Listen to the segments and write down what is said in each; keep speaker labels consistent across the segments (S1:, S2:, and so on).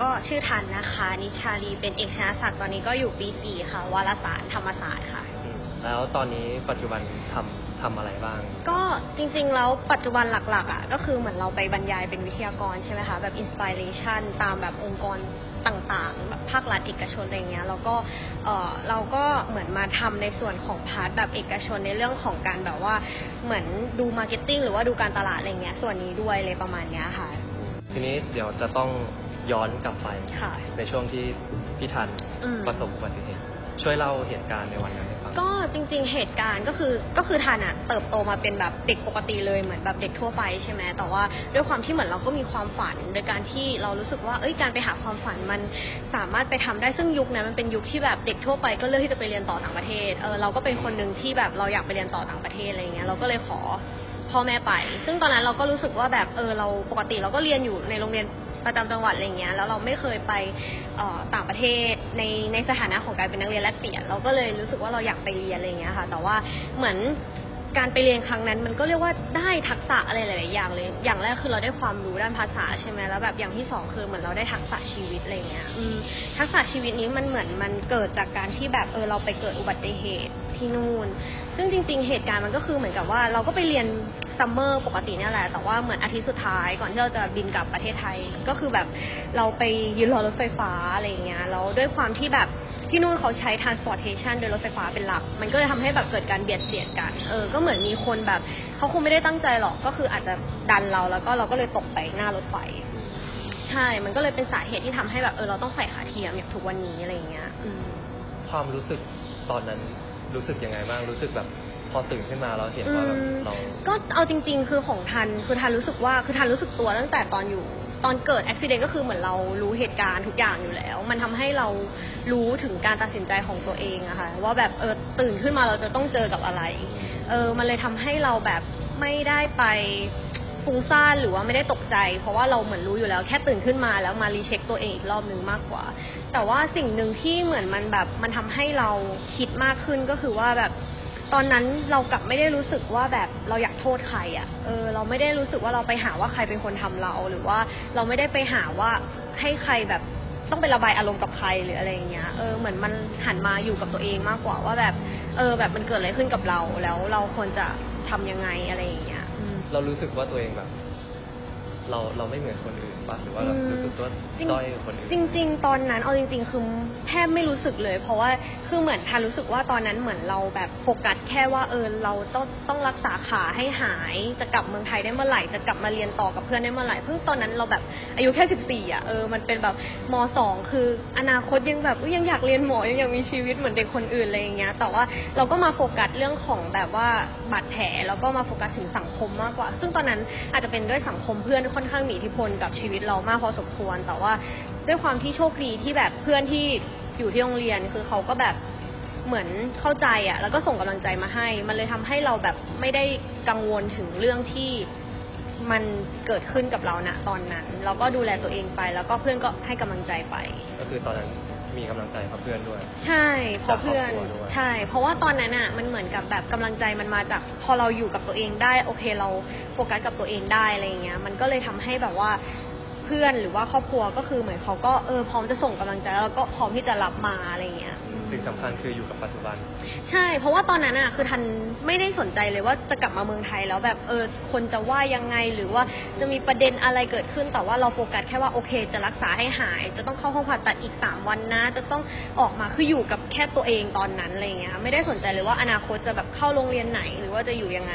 S1: ก็ชื่อธันย์นะคะ ณิชชารีย์ เป็นเอกชนะศักดิ์ตอนนี้ก็อยู่ปีสี่ค่ะ วารสารธรรมศาสตร์ค่ะ
S2: อืมแล้วตอนนี้ปัจจุบันทำทำอะไรบ้าง
S1: ก็จริงๆ แล้วปัจจุบันหลักๆอะก็คือเหมือนเราไปบรรยายเป็นวิทยากรใช่ไหมคะ แบบ inspiration ตามแบบองค์กรต่างๆ แบบภาครัฐเอกชนอะไรเงี้ยแล้วก็เออเราก็เหมือนมาทำในส่วนของ part แบบเอกชนในเรื่องของการแบบว่าเหมือนดู marketing หรือว่าดูการตลาดอะไรเงี้ยส่วนนี้ด้วยเลยประมาณเนี้ยค่ะ
S2: ทีนี้เดี๋ยวจะต้อง ย้อนกลับไป
S1: ค่ะ
S2: ในช่วงที่พี่ทัน
S1: อืม
S2: ประสบอุบัติเหตุช่วยเล่าเหตุการณ์ในวันนั้นให้ฟัง
S1: ก็จริงๆ เหตุการณ์ก็คือก็คือทันอะเติบโตมาเป็นแบบเด็กปกติเลยเหมือนแบบเด็กทั่วไปใช่ไหมแต่ว่าด้วยความที่เหมือนเราก็มีความฝัน โดยการที่เรารู้สึกว่าเอ้ยการไปหาความฝันมันสามารถไปทำได้ซึ่งยุคนั้นมันเป็นยุคที่แบบเด็กทั่วไปก็เลือกที่จะไปเรียนต่อต่างประเทศเออเราก็เป็นคนหนึ่งที่แบบเราอยากไปเรียนต่อต่างประเทศอะไรเงี้ยเราก็เลยขอ พ่อแม่ไป ซึ่งตอนนั้นเราก็รู้สึกว่าแบบเออเราปกติเราก็เรียนอยู่ในโรงเรียน ประจำจังหวัดอะไรเงี้ยแล้วเราไม่เคยไปต่างประเทศในในสถานะของการเป็นนักเรียนแลกเปลี่ยนเราก็เลยรู้สึกว่าเราอยากไปเรียนอะไรเงี้ยค่ะ แต่ว่าเหมือน การไปเรียนครั้งนั้นมันก็เรียกว่าได้ทักษะอะไรหลาย ๆ อย่างเลย อย่างแรกคือเราได้ความรู้ด้านภาษาใช่ไหมแล้วแบบอย่างที่สองคือเหมือนเราได้ทักษะชีวิตอะไรเงี้ยทักษะชีวิตนี้มันเหมือนมันเกิดจากการที่แบบเออเราไปเกิดอุบัติเหตุที่นู่น ซึ่งจริง ๆ เหตุการณ์มันก็คือเหมือนกับว่าเราก็ไปเรียน summer ปกติเนี่ยแหละ แต่ว่าเหมือนอาทิตย์สุดท้ายก่อนที่เราจะบินกลับประเทศไทย ก็คือแบบเราไปยืนรอรถไฟฟ้าอะไรเงี้ย แล้วด้วยความที่แบบ ที่นู่นเขาใช้ transportation โดยรถไฟฟ้าเป็นหลัก มันก็เลยทำให้แบบเกิดการเบียดเสียดกัน เออ ก็เหมือนมีคนแบบเขาคงไม่ได้ตั้งใจหรอก ก็คืออาจจะดันเราแล้วก็เราก็เลยตกไปหน้ารถไฟ ใช่ มันก็เลยเป็นสาเหตุที่ทำให้แบบเออเราต้องใส่ขาเทียมอย่างทุกวันนี้อะไรอย่างเงี้ย อืม
S2: ความรู้สึกตอนนั้นรู้สึกยังไงบ้าง รู้สึกแบบพอตื่นขึ้นมาเราเห็นว่าแบบเรา
S1: ก็เอาจริง ๆ คือของทัน คือทันรู้สึกว่า คือทันรู้สึกตัวตั้งแต่ตอนอยู่ ตอนเกิดอุบิเหตุก็คือเหมือนเรารู้เหตุการณ์ทุกอย่างอยู่แล้ว มันทำให้เรารู้ถึงการตัดสินใจของตัวเองอะค่ะว่าแบบเออตื่นขึ้นมาเราจะต้องเจอกับอะไร เออมันเลยทำให้เราแบบไม่ได้ไปฟุ้งซ่านหรือว่าไม่ได้ตกใจ เพราะว่าเราเหมือนรู้อยู่แล้วแค่ตื่นขึ้นมาแล้วมารีเช็คตัวเองอีกรอบนึงมากกว่า แต่ว่าสิ่งหนึ่งที่เหมือนมันแบบมันทำให้เราคิดมากขึ้นก็คือว่าแบบ ตอนนั้นเรากลับไม่ได้รู้สึกว่าแบบเราอยากโทษใครอะ่ะ เออ เราไม่ได้รู้สึกว่าเราไปหาว่าใครเป็นคนทำเรา หรือว่าเราไม่ได้ไปหาว่าให้ใครแบบต้องไประบายอารมณ์กับใครหรืออะไรอย่างเงี้ย เออ เหมือนมันหันมาอยู่กับตัวเองมากกว่าว่าแบบ เออ แบบมันเกิดอะไรขึ้นกับเรา แล้วเราควรจะทำยังไงอะไรอย่างเงี้ย
S2: เรารู้สึกว่าตัวเองแบบ เราเราไม่เหมือนคนอื่น ปะหรือว่าแบบรู้สึกว่า
S1: จริง
S2: ด้อยกว่าคนอื่น
S1: จริง ๆ ตอนนั้นเอาจริง ๆ คือแทบไม่รู้สึกเลย เพราะว่าคือเหมือนทันรู้สึกว่าตอนนั้นเหมือนเราแบบโฟกัสแค่ว่าเออเราต้องต้องรักษาขาให้หาย จะกลับเมืองไทยได้เมื่อไหร่จะกลับมาเรียนต่อกับเพื่อนได้เมื่อไหร่เพิ่งตอนนั้นเราแบบอายุแค่สิบสี่อะเออมันเป็นแบบมสองคืออนาคตยังแบบอุ๊ยยังอยากเรียนหมอยังอยากมีชีวิตเหมือนเด็กคนอื่นอะไรอย่างเงี้ย แต่ว่าเราก็มาโฟกัสเรื่องของแบบว่าบาดแผลแล้วก็มาโฟกัสถึงสังคมมากกว่า ซึ่งตอนนั้นอาจจะเป็นด้วยสังคมเพื่อนค่อนข้างมีอิทธิพลกับชีวิตเรามากพอสมควร แต่ว่าด้วยความที่โชคดีที่แบบเพื่อนที่อยู่ที่โรงเรียนคือเขาก็แบบเหมือนเข้าใจอะแล้วก็ส่งกำลังใจมาให้ มันเลยทำให้เราแบบไม่ได้กังวลถึงเรื่องที่มันเกิดขึ้นกับเราณตอนนั้น เราก็ดูแลตัวเองไป แล้วก็เพื่อนก็ให้กำลังใจไป
S2: ก็คือตอนนั้นมีกำลังใจกับเพื่อนด้วย
S1: ใช่เพราะเพื่อน
S2: จากครอบครัวด้วย
S1: ใช่ เพราะว่าตอนนั้นอะมันเหมือนกับแบบกำลังใจมันมาจาก พอเราอยู่กับตัวเองได้ โอเคเราโฟกัสกับตัวเองได้อะไรอย่างเงี้ย มันก็เลยทำให้แบบว่า เพื่อนหรือว่าครอบครัวก็คือเหมือนเขาก็เออพร้อมจะส่งกำลังใจแล้วก็พร้อมที่จะรับมาอะไรอย่างเงี้ย
S2: สิ่งสำคัญคืออยู่กับปัจจุบัน
S1: ใช่ เพราะว่าตอนนั้นอะคือธันย์ไม่ได้สนใจเลยว่าจะกลับมาเมืองไทยแล้วแบบเออคนจะว่ายังไงหรือว่าจะมีประเด็นอะไรเกิดขึ้นแต่ว่าเราโฟกัสแค่ว่าโอเค จะรักษาให้หาย จะต้องเข้าห้องผ่าตัดอีกสามวันนะ จะต้องออกมาคืออยู่กับแค่ตัวเองตอนนั้นอะไรเงี้ยไม่ได้สนใจเลยว่าอนาคตจะแบบเข้าโรงเรียนไหนหรือว่าจะอยู่ยังไง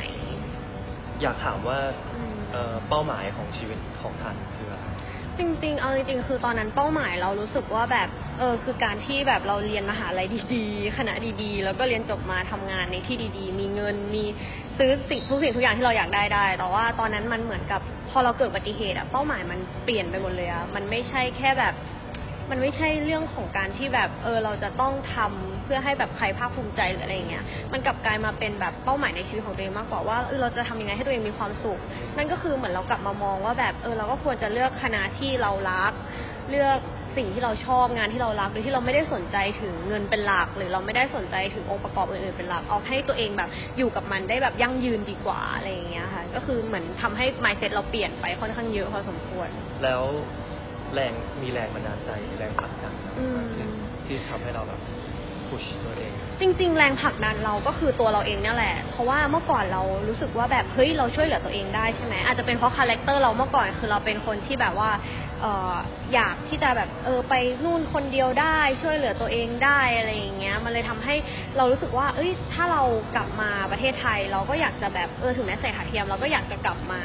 S2: อยากถามว่า
S1: อืม
S2: เอ่อเป้าหมายของชีวิตของทันคืออะไร
S1: จริงๆ เอาจริงๆ คือตอนนั้นเป้าหมายเรารู้สึกว่าแบบเออคือการที่แบบเราเรียนมหาลัยดีๆ คณะดีๆ แล้วก็เรียนจบมาทำงานในที่ดีๆ มีเงินมีซื้อสิ่งทุกสิ่งทุกอย่างที่เราอยากได้ได้ แต่ว่าตอนนั้นมันเหมือนกับพอเราเกิดอุบัติเหตุอะเป้าหมายมันเปลี่ยนไปหมดเลยอะมันไม่ใช่แค่แบบ มันไม่ใช่เรื่องของการที่แบบเออเราจะต้องทำเพื่อให้แบบใครภาคภูมิใจหรืออะไรอย่างเงี้ยมันกลับกลายมาเป็นแบบเป้าหมายในชีวิตของตัวเองมากกว่าว่าเออเราจะทำยังไงให้ตัวเองมีความสุข นั่นก็คือเหมือนเรากลับมามองว่าแบบเออเราก็ควรจะเลือกคณะที่เรารัก เลือกสิ่งที่เราชอบงานที่เรารักโดยที่เราไม่ได้สนใจถึงเงินเป็นหลัก หรือเราไม่ได้สนใจถึงองค์ประกอบอื่นๆเป็นหลักเอาให้ตัวเองแบบอยู่กับมันได้แบบยั่งยืนดีกว่าอะไรอย่างเงี้ยค่ะก็คือเหมือนทำให้ mindset เราเปลี่ยนไปค่อนข้างเยอะพอสมควร
S2: แล้ว แรงมีแรงบันดาลใจมีแรงผลักดันอะไร
S1: อืม
S2: บ้างที่ที่ทำให้เราแบบ push ตัวเอง
S1: จริง ๆ แรงผลักดันเราก็คือตัวเราเองเนี่ยแหละ เพราะว่าเมื่อก่อนเรารู้สึกว่าแบบเฮ้ยเราช่วยเหลือตัวเองได้ใช่ไหมอาจจะเป็นเพราะ character เราเมื่อก่อนคือเราเป็นคนที่แบบว่าเอออยากที่จะแบบเออไปนู่นคนเดียวได้ ช่วยเหลือตัวเองได้อะไรอย่างเงี้ยมันเลยทำให้เรารู้สึกว่า เอ้ยถ้าเรากลับมาประเทศไทย เราก็อยากจะแบบเออถึงแม้ใส่ขาเทียมเราก็อยากจะกลับมา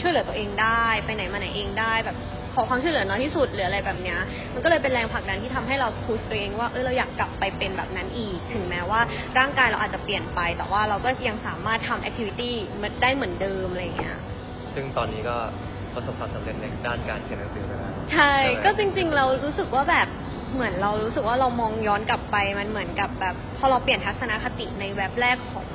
S1: ช่วยเหลือตัวเองได้ ไปไหนมาไหนเองได้แบบ ขอความช่วยเหลือน้อยที่สุดหรืออะไรแบบเนี้ยมันก็เลยเป็นแรงผลักดันที่ทำให้เราพุชตัวเองว่าเออเราอยากกลับไปเป็นแบบนั้นอีก ถึงแม้ว่าร่างกายเราอาจจะเปลี่ยนไป แต่ว่าเราก็ยังสามารถทำแอคทิวิตี้ได้เหมือนเดิมอะไรอย่างเงี้ย
S2: ซึ่งตอนนี้ก็ประสบความสำเร็จในด้านการเขียนหนังสือไปแล้ว
S1: ใช่ก็จริง ๆ เรารู้สึกว่าแบบเหมือนเรารู้สึกว่าเรามองย้อนกลับไปมันเหมือนกับแบบพอเราเปลี่ยนทัศนคติในแว็บแรกของ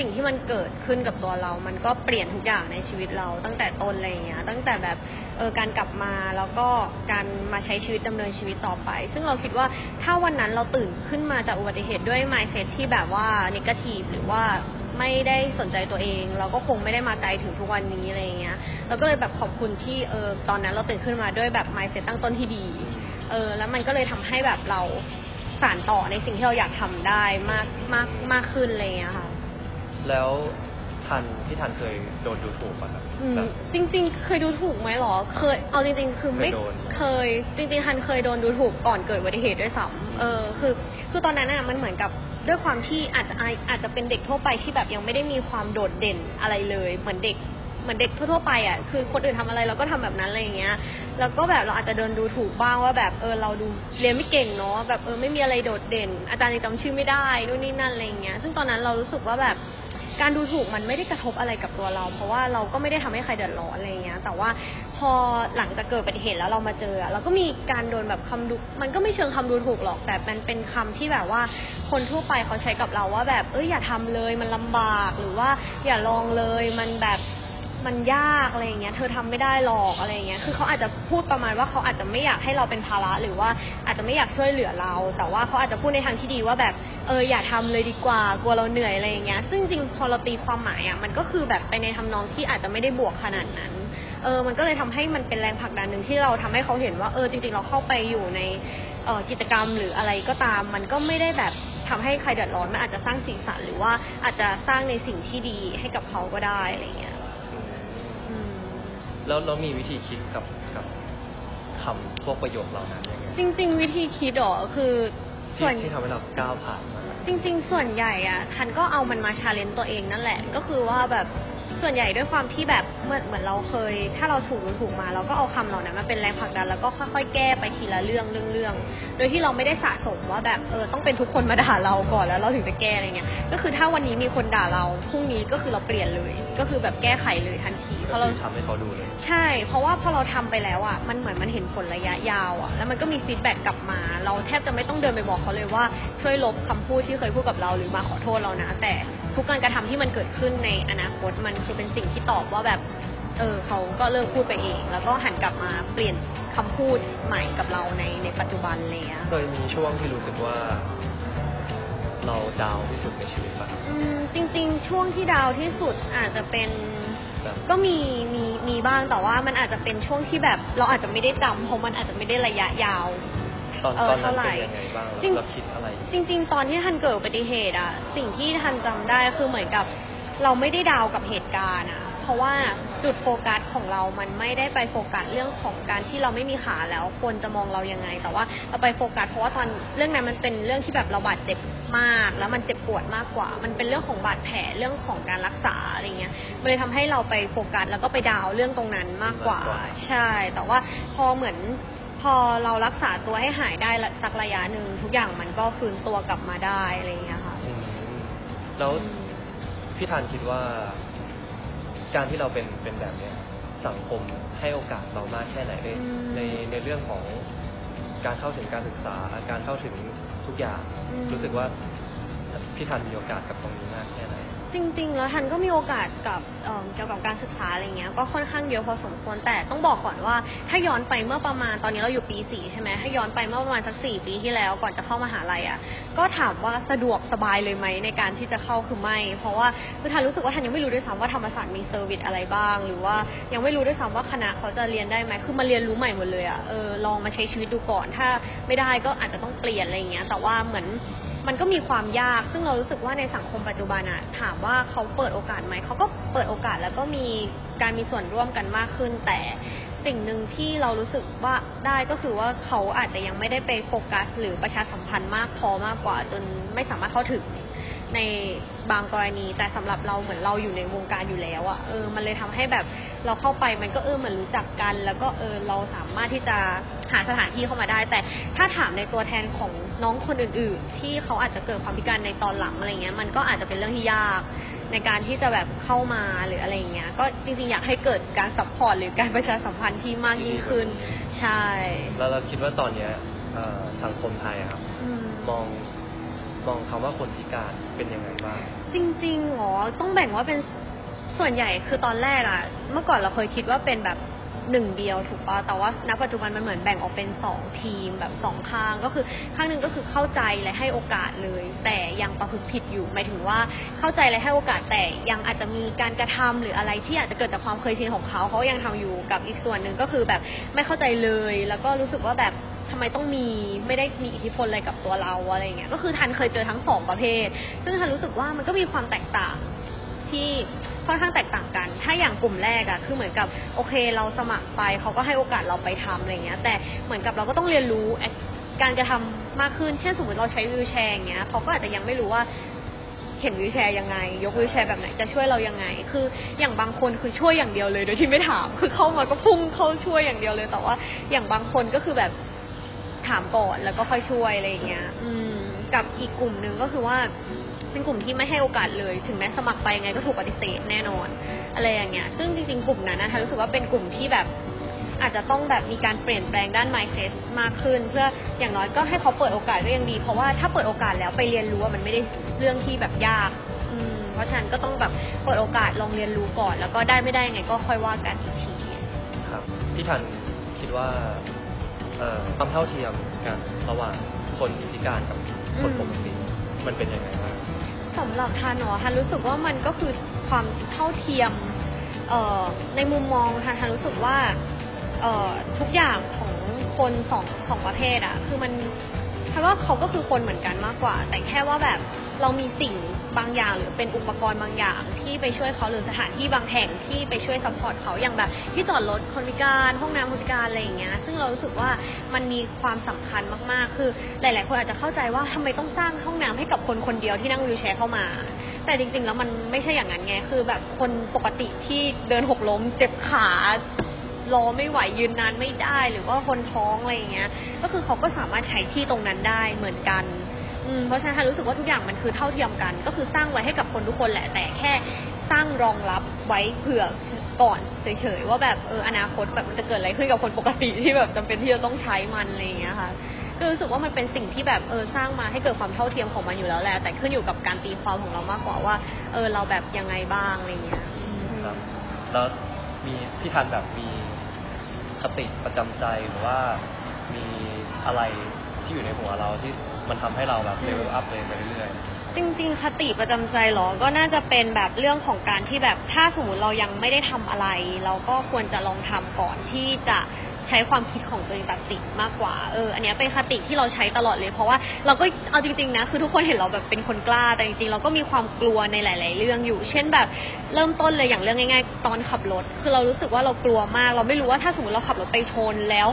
S1: สิ่งที่มันเกิดขึ้นกับตัวเรา มันก็เปลี่ยนทุกอย่างในชีวิตเราตั้งแต่ต้นอะไรอย่างเงี้ย ตั้งแต่แบบเออการกลับมาแล้วก็การมาใช้ชีวิตดำเนินชีวิตต่อไป ซึ่งเราคิดว่าถ้าวันนั้นเราตื่นขึ้นมาจากอุบัติเหตุด้วย mindset ที่แบบว่า negative หรือว่าไม่ได้สนใจตัวเอง เราก็คงไม่ได้มาไกลถึงทุกวันนี้อะไรอย่างเงี้ยเราก็เลยแบบขอบคุณที่เออตอนนั้นเราตื่นขึ้นมาด้วยแบบ mindset ตั้งต้นที่ดีเออแล้วมันก็เลยทำให้แบบเราสานต่อในสิ่งที่เราอยากทำได้มากมากมากขึ้นอะไรอย่างเงี้ยค่ะ
S2: แล้วทันที่ทันเคยโดนดูถูกป่ะครับ
S1: อืม
S2: แบบ
S1: จริง ๆ เคยดูถูกไหมหรอ เคย เอาจริง ๆ คือไม่
S2: เคยโดน
S1: เคย จริงๆทันเคยโดนดูถูกก่อนเกิดอุบัติเหตุด้วยซ้ำเออ คือ คือตอนนั้นน่ะมันเหมือนกับด้วยความที่อาจจะอาจจะเป็นเด็กทั่วไปที่แบบยังไม่ได้มีความโดดเด่นอะไรเลย เหมือนเด็ก เหมือนเด็กทั่วๆไปอะ คือคนอื่นทำอะไรเราก็ทำแบบนั้นอะไรอย่างเงี้ย แล้วก็แบบเราอาจจะเดินดูถูกบ้างว่าแบบเออเราดูเรียนไม่เก่งเนาะ แบบเออไม่มีอะไรโดดเด่น อาจารย์ยังจำชื่อไม่ได้นู่นนี่นั่นอะไรอย่างเงี้ย ซึ่งตอนนั้นเรารู้สึกว่าแบบ การดูถูกมันไม่ได้กระทบอะไรกับตัวเรา เพราะว่าเราก็ไม่ได้ทำให้ใครเดือดร้อนอะไรเงี้ย แต่ว่าพอหลังจากเกิดอุบัติเหตุแล้วเรามาเจอเราก็มีการโดนแบบคำดูมันก็ไม่เชิงคำดูถูกหรอก แต่มันเป็นคำที่แบบว่าคนทั่วไปเขาใช้กับเราว่าแบบเอ้ยอย่าทำเลยมันลำบากหรือว่าอย่าลองเลยมันแบบ มันยากอะไรอย่างเงี้ย เธอทำไม่ได้หรอกอะไรอย่างเงี้ย คือเขาอาจจะพูดประมาณว่าเขาอาจจะไม่อยากให้เราเป็นภาระหรือว่าอาจจะไม่อยากช่วยเหลือเรา แต่ว่าเขาอาจจะพูดในทางที่ดีว่าแบบเอออย่าทำเลยดีกว่ากลัวเราเหนื่อยอะไรอย่างเงี้ย ซึ่งจริงพอเราตีความหมายอะมันก็คือแบบไปในทำนองที่อาจจะไม่ได้บวกขนาดนั้น เออมันก็เลยทำให้มันเป็นแรงผลักดันหนึ่งที่เราทำให้เขาเห็นว่าเออจริงๆเราเข้าไปอยู่ในเออกิจกรรมหรืออะไรก็ตาม มันก็ไม่ได้แบบทำให้ใครเดือดร้อนมันอาจจะสร้างสีสันหรือว่าอาจจะสร้างในสิ่งที่ดีให้กับเขาก็ได้อะไรเงี้ย
S2: แล้วเรามีวิธีคิดกับกับคำพวกประโยคเหล่านั้นยังไง
S1: จริง ๆ วิธีคิดเหรอคือส่
S2: ที่
S1: วน
S2: ที่ทำให้เราก้าวผ่านมา
S1: จริง ๆ ส่วนใหญ่อะทันก็เอามันมาชาเลนจ์ตัวเองนั่นแหละ ก็คือว่าแบบ ส่วนใหญ่ด้วยความที่แบบเหมือนเหมือนเราเคย ถ้าเราถูกดูถูกมา เราก็เอาคำเหล่านั้นมาเป็นแรงผลักดันแล้วก็ค่อยๆ แก้ไปทีละเรื่องเรื่องเรื่องโดยที่เราไม่ได้สะสมว่าแบบเออต้องเป็นทุกคนมาด่าเราก่อนแล้วเราถึงจะแก้อะไรเงี้ยก็คือถ้าวันนี้มีคนด่าเราพรุ่งนี้ก็คือเราเปลี่ยนเลย ก็คือแบบแก้ไขเลยทันทีเพ
S2: ก็
S1: ราะเรา
S2: คือทำให้เขาดูเลย
S1: ใช่ เพราะว่าพอเราทำไปแล้วอะมันเหมือนมันเห็นผลระยะยาวอะแล้วมันก็มีฟีดแบ็กกลับมา เราแทบจะไม่ต้องเดินไปบอกเขาเลยว่าช่วยลบคำพูดที่เคยพูดกับเราหรือมาขอโทษเรานะแต่ทุกการกระทำที่มันเกิดขึ้นในอนาคตมันคือเป็นสิ่งที่ตอบว่าแบบ เออเขาก็เลิกพูดไปเอง แล้วก็หันกลับมาเปลี่ยนคำพูดใหม่กับเราในในปัจจุบันเลยอะ
S2: เคยมีช่วงที่รู้สึกว่า เราดาวน์ที่สุดในชีวิตป่ะ
S1: อืมจริง ๆ ช่วงที่ดาวที่สุดอาจจะเป็น
S2: แบบ
S1: ก็มีมีมีบ้างแต่ว่ามันอาจจะเป็นช่วงที่แบบ เราอาจจะไม่ได้จำเพราะมันอาจจะไม่ได้ระยะยาว
S2: ตอน
S1: เออ
S2: ตอนนั้น
S1: เท่าไหร่
S2: เป็นยังไงบ้าง
S1: จริง
S2: เราคิดอะไร
S1: จริง ๆ ตอนที่ทันเกิดอุบัติเหตุอะสิ่งที่ทันจำได้คือเหมือนกับ เราไม่ได้ดาวกับเหตุการณ์อะเพราะว่าจุดโฟกัสของเรามันไม่ได้ไปโฟกัสเรื่องของการที่เราไม่มีขาแล้วคนจะมองเรายังไง แต่ว่าเราไปโฟกัสเพราะว่าตอนเรื่องนั้นมันเป็นเรื่องที่แบบเราบาดเจ็บมาก แล้วมันเจ็บปวดมากกว่า มันเป็นเรื่องของบาดแผลเรื่องของการรักษาอะไรเงี้ย มันเลยทำให้เราไปโฟกัสแล้วก็ไปดาวเรื่องตรงนั้นมากกว่า
S2: มากกว่า
S1: ใช่ แต่ว่าพอเหมือนพอเรารักษาตัวให้หายได้ละสักระยะหนึ่งทุกอย่างมันก็ฟื้นตัวกลับมาได้อะไรอย่างเงี้ยค่ะ
S2: อืมแล้ว
S1: อืม
S2: พี่ธันคิดว่า การที่เราเป็นเป็นแบบเนี้ยสังคมให้โอกาสเรามากแค่ไหนใน
S1: อืม
S2: ในในเรื่องของการเข้าถึงการศึกษาการเข้าถึงทุกอย่าง
S1: อืม
S2: รู้สึกว่าพี่ธันมีโอกาสกับตรงนี้มากแค่ไหน
S1: จริงๆ แล้วทันก็มีโอกาสกับเอิ่มเกี่ยวกับการศึกษาอะไรเงี้ย ก็ค่อนข้างเยอะพอสมควร แต่ต้องบอกก่อนว่า ถ้าย้อนไปเมื่อประมาณตอนนี้เราอยู่ปีสี่ใช่ไหมถ้าย้อนไปเมื่อประมาณสักสี่ปีที่แล้วก่อนจะเข้ามหาลัยอะ ก็ถามว่าสะดวกสบายเลยไหมในการที่จะเข้าคือไม่ เพราะว่าคือธันย์รู้สึกว่าธันย์ยังไม่รู้ด้วยซ้ำว่าธรรมศาสตร์มี service อะไรบ้าง หรือว่ายังไม่รู้ด้วยซ้ำว่าคณะเขาจะเรียนได้ไหมคือมาเรียนรู้ใหม่หมดเลยอะ เออลองมาใช้ชีวิตดูก่อน ถ้าไม่ได้ก็อาจจะต้องเปลี่ยนอะไรเงี้ย แต่ว่าเหมือน มันก็มีความยาก ซึ่งเรารู้สึกว่าในสังคมปัจจุบันอะถามว่าเขาเปิดโอกาสไหม เขาก็เปิดโอกาสแล้วก็มีการมีส่วนร่วมกันมากขึ้น แต่สิ่งหนึ่งที่เรารู้สึกว่าได้ก็คือว่าเขาอาจจะยังไม่ได้ไปโฟกัส หรือประชาสัมพันธ์มากพอมากกว่า จนไม่สามารถเข้าถึงในบางกรณี แต่สำหรับเราเหมือนเราอยู่ในวงการอยู่แล้วอะเออมันเลยทำให้แบบเราเข้าไปมันก็เออเหมือนรู้จักกัน แล้วก็เออเราสามารถที่จะ หาสถานที่เข้ามาได้ แต่ถ้าถามในตัวแทนของน้องคนอื่น ๆ ที่เขาอาจจะเกิดความพิการในตอนหลังอะไรเงี้ยมันก็อาจจะเป็นเรื่องที่ยากในการที่จะแบบเข้ามาหรืออะไรอย่างเงี้ย ก็จริงๆ อยากให้เกิดการ support หรือการประชาสัมพันธ์ที่มากยิ่งขึ้น ใช่
S2: แล้วเราคิดว่าตอนเนี้ยเอ่อสังคมไทยอะครับ
S1: อืม
S2: มองมองคำว่าคนพิการเป็นยังไงบ้าง
S1: จริงๆหรอต้องแบ่งว่าเป็นส่วนใหญ่คือตอนแรกอะเมื่อก่อนเราเคยคิดว่าเป็นแบบ หนึ่งเดียวถูกปะแต่ว่าณปัจจุบันมันเหมือนแบ่งออกเป็นสองทีมแบบสองข้างก็คือข้างหนึ่งก็คือเข้าใจและให้โอกาสเลย แต่ยังประพฤติผิดอยู่หมายถึงว่าเข้าใจและให้โอกาสแต่ยังอาจจะมีการกระทำหรืออะไรที่อาจจะเกิดจากความเคยชินของเขาเขายังทำอยู่กับอีกส่วนหนึ่งก็คือแบบไม่เข้าใจเลย แล้วก็รู้สึกว่าแบบทำไมต้องมีไม่ได้มีอิทธิพลอะไรกับตัวเราอะไรเงี้ยก็คือทันเคยเจอทั้งสองประเภท ซึ่งทันรู้สึกว่ามันก็มีความแตกต่าง ที่ค่อนข้างแตกต่างกัน ถ้าอย่างกลุ่มแรกอะคือเหมือนกับโอเคเราสมัครไปเขาก็ให้โอกาสเราไปทำอะไรเงี้ย แต่เหมือนกับเราก็ต้องเรียนรู้การกระทำมากขึ้น เช่นสมมติเราใช้วิวแชร์อย่างเงี้ยเขาก็อาจจะยังไม่รู้ว่าเข็นวิวแชร์ยังไง ยกวิวแชร์แบบไหนจะช่วยเรายังไง คืออย่างบางคนคือช่วยอย่างเดียวเลยโดยที่ไม่ถาม คือเข้ามาก็พุ่งเข้าช่วยอย่างเดียวเลย แต่ว่าอย่างบางคนก็คือแบบถามก่อนแล้วก็ค่อยช่วยอะไรอย่างเงี้ย อืม กับอีกกลุ่มหนึ่งก็คือว่าเป็นกลุ่มที่ไม่ให้โอกาสเลย ถึงแม้สมัครไปยังไงก็ถูกปฏิเสธแน่นอน อะไรอย่างเงี้ย ซึ่งจริงๆ กลุ่มนั้นนะทันรู้สึกว่าเป็นกลุ่มที่แบบอาจจะต้องแบบมีการเปลี่ยนแปลงด้าน mindset มากขึ้น เพื่ออย่างน้อยก็ให้เขาเปิดโอกาสก็ยังดี เพราะว่าถ้าเปิดโอกาสแล้วไปเรียนรู้อะมันไม่ได้เรื่องที่แบบยากอืมเพราะฉะนั้นก็ต้องแบบเปิดโอกาสลองเรียนรู้ก่อน แล้วก็ได้ไม่ได้ยังไงก็ค่อยว่ากันอีกที
S2: ครับพี่ทันคิดว่าความเท่าเทียมกันระหว่างคนพิการกับ คนปกติมันเป็นยังไงบ้าง
S1: สำหรับทันเนาะทันรู้สึกว่ามันก็คือความเท่าเทียมเอ่อในมุมมองทันทันรู้สึกว่าเอ่อทุกอย่างของคนสองสองประเภทอะคือมัน ธันย์ว่าเขาก็คือคนเหมือนกันมากกว่า แต่แค่ว่าแบบเรามีสิ่งบางอย่างหรือเป็นอุปกรณ์บางอย่างที่ไปช่วยเขาหรือสถานที่บางแห่งที่ไปช่วย support เขาอย่างแบบ ที่จอดรถคนพิการห้องน้ำคนพิการอะไรอย่างเงี้ยซึ่งเรารู้สึกว่ามันมีความสำคัญมากๆ คือหลาย ๆ คนอาจจะเข้าใจว่าทำไมต้องสร้างห้องน้ำให้กับคนคนเดียวที่นั่ง wheelchair เข้ามา แต่จริง ๆ แล้วมันไม่ใช่อย่างนั้นไงคือแบบคนปกติที่เดินหกล้มเจ็บขา รอไม่ไหวยืนนานไม่ได้หรือว่าคนท้องอะไรอย่างเงี้ย ก็คือเขาก็สามารถใช้ที่ตรงนั้นได้เหมือนกันอืมเพราะฉะนั้นทันรู้สึกว่าทุกอย่างมันคือเท่าเทียมกัน ก็คือสร้างไว้ให้กับคนทุกคนแหละแต่แค่สร้างรองรับไว้เผื่อก่อนเฉยๆว่าแบบเอออนาคตแบบมันจะเกิดอะไรขึ้นกับคนปกติที่แบบจำเป็นที่จะต้องใช้มันอะไรอย่างเงี้ยค่ะก็รู้สึกว่ามันเป็นสิ่งที่แบบเออสร้างมาให้เกิดความเท่าเทียมของมันอยู่แล้วแหละแต่ขึ้นอยู่กับการตีความของเรามากกว่าว่าเออเราแบบยังไงบ้างอะไรเงี้ย
S2: ครับแล้วมีพี่ทันแบบมี คติประจำใจหรือว่ามีอะไรที่อยู่ในหัวเราที่มันทำให้เราแบบเลเวลอัพเลยไปเรื่อย
S1: จริง ๆ คติประจำใจเหรอ ก็น่าจะเป็นแบบเรื่องของการที่แบบถ้าสมมติเรายังไม่ได้ทำอะไร เราก็ควรจะลองทำก่อนที่จะ ใช้ความคิดของตัวเองตัดสินมากกว่า เออ อันนี้เป็นคติที่เราใช้ตลอดเลย เพราะว่าเราก็เอาจริงๆนะ คือทุกคนเห็นเราแบบเป็นคนกล้า แต่จริงๆ เราก็มีความกลัวในหลาย ๆ เรื่องอยู่ เช่นแบบเริ่มต้นเลยอย่างเรื่องง่าย ๆ ตอนขับรถ คือเรารู้สึกว่าเรากลัวมาก เราไม่รู้ว่าถ้าสมมติเราขับรถไปชนแล้ว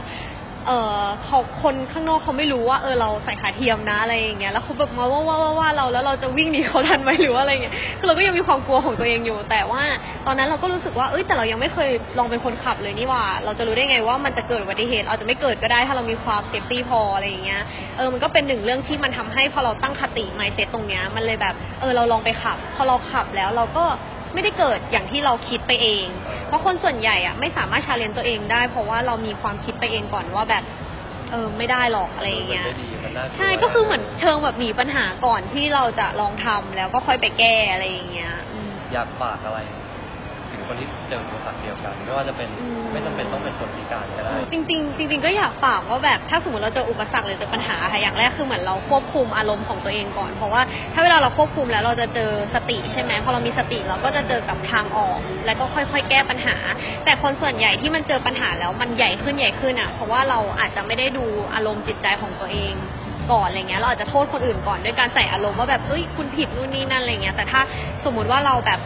S1: เออเขาคนข้างนอกเขาไม่รู้ว่าเออเราใส่ขาเทียมนะอะไรอย่างเงี้ยแล้วเขาแบบมาว่าว่าว่าว่าเราแล้วเราจะวิ่งหนีเขาทันไหมหรือว่าอะไรเงี้ยคือเราก็ยังมีความกลัวของตัวเองอยู่ แต่ว่าตอนนั้นเราก็รู้สึกว่าเอ้ยแต่เรายังไม่เคยลองเป็นคนขับเลยนี่หว่า เราจะรู้ได้ไงว่ามันจะเกิดอุบัติเหตุอาจจะไม่เกิดก็ได้ถ้าเรามีความ safety พออะไรอย่างเงี้ยเออมันก็เป็นหนึ่งเรื่องที่มันทำให้พอเราตั้งคติ mindset ตรงเนี้ยมันเลยแบบเออเราลองไปขับ พอเราขับแล้วเราก็ไม่ได้เกิดอย่างที่เราคิดไปเอง เพราะคนส่วนใหญ่อะไม่สามารถชาเลนตัวเองได้ เพราะว่าเรามีความคิดไปเองก่อนว่าแบบเออไม่ได้หรอกอะไรอย่างเงี้ย
S2: มันไม่ดีมันน่ากลัว
S1: ใช่ก็คือเหมือนเชิงแบบหนีปัญหาก่อนที่เราจะลองทำแล้วก็ค่อยไปแก้อะไรอย่างเงี้ยอืม
S2: อยากฝากอะไรถึง คนที่เจออุปสรรคเดียวกันไม่ว่าจะเป็น
S1: อืม
S2: ไม่จำเป็นต้องเป็นคนพิการก็ได้
S1: จริงๆจริงๆก็อยากฝากว่าแบบถ้าสมมติเราเจออุปสรรคหรือเจอปัญหาค่ะอย่างแรกคือเหมือนเราควบคุมอารมณ์ของตัวเองก่อน เพราะว่าถ้าเวลาเราควบคุมแล้วเราจะเจอสติใช่ไหมพอเรามีสติเราก็จะเจอกับทางออก แล้วก็ค่อยๆ แก้ปัญหา แต่คนส่วนใหญ่ที่มันเจอปัญหาแล้วมันใหญ่ขึ้นใหญ่ขึ้นอะเพราะว่าเราอาจจะไม่ได้ดูอารมณ์จิตใจของตัวเองก่อนอะไรเงี้ยเราอาจจะโทษคนอื่นก่อนด้วยการใส่อารมณ์ว่าแบบเอ้ยคุณผิดนู่นนี่นั่นอะไรเงี้ยแต่ถ้าสมมุติว่าเราแบบ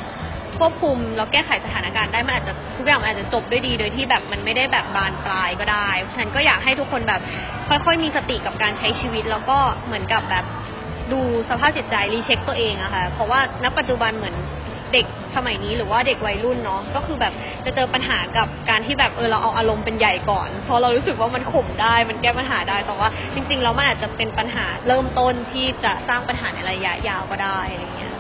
S1: ควบคุมเราแก้ไขสถานการณ์ได้มันอาจจะทุกอย่างมันอาจจะจบด้วยดีโดยที่แบบมันไม่ได้แบบบานปลายก็ได้เพราะฉะนันก็อยากให้ทุกคนแบบค่อย ๆ มีสติกับการใช้ชีวิต แล้วก็เหมือนกับแบบดูสภาพจิตใจรีเช็คตัวเองอะค่ะเพราะว่าณปัจจุบันเหมือนเด็กสมัยนี้หรือว่าเด็กวัยรุ่นเนาะก็คือแบบจะเจอปัญหากับการที่แบบเออเราเอาอารมณ์เป็นใหญ่ก่อน เพราะเรารู้สึกว่ามันข่มได้มันแก้ปัญหาได้แต่ว่า จริงๆแล้วมันอาจจะเป็นปัญหาเริ่มต้นที่จะสร้างปัญหาในระยะยาวก็ได้อะไรเงี้ย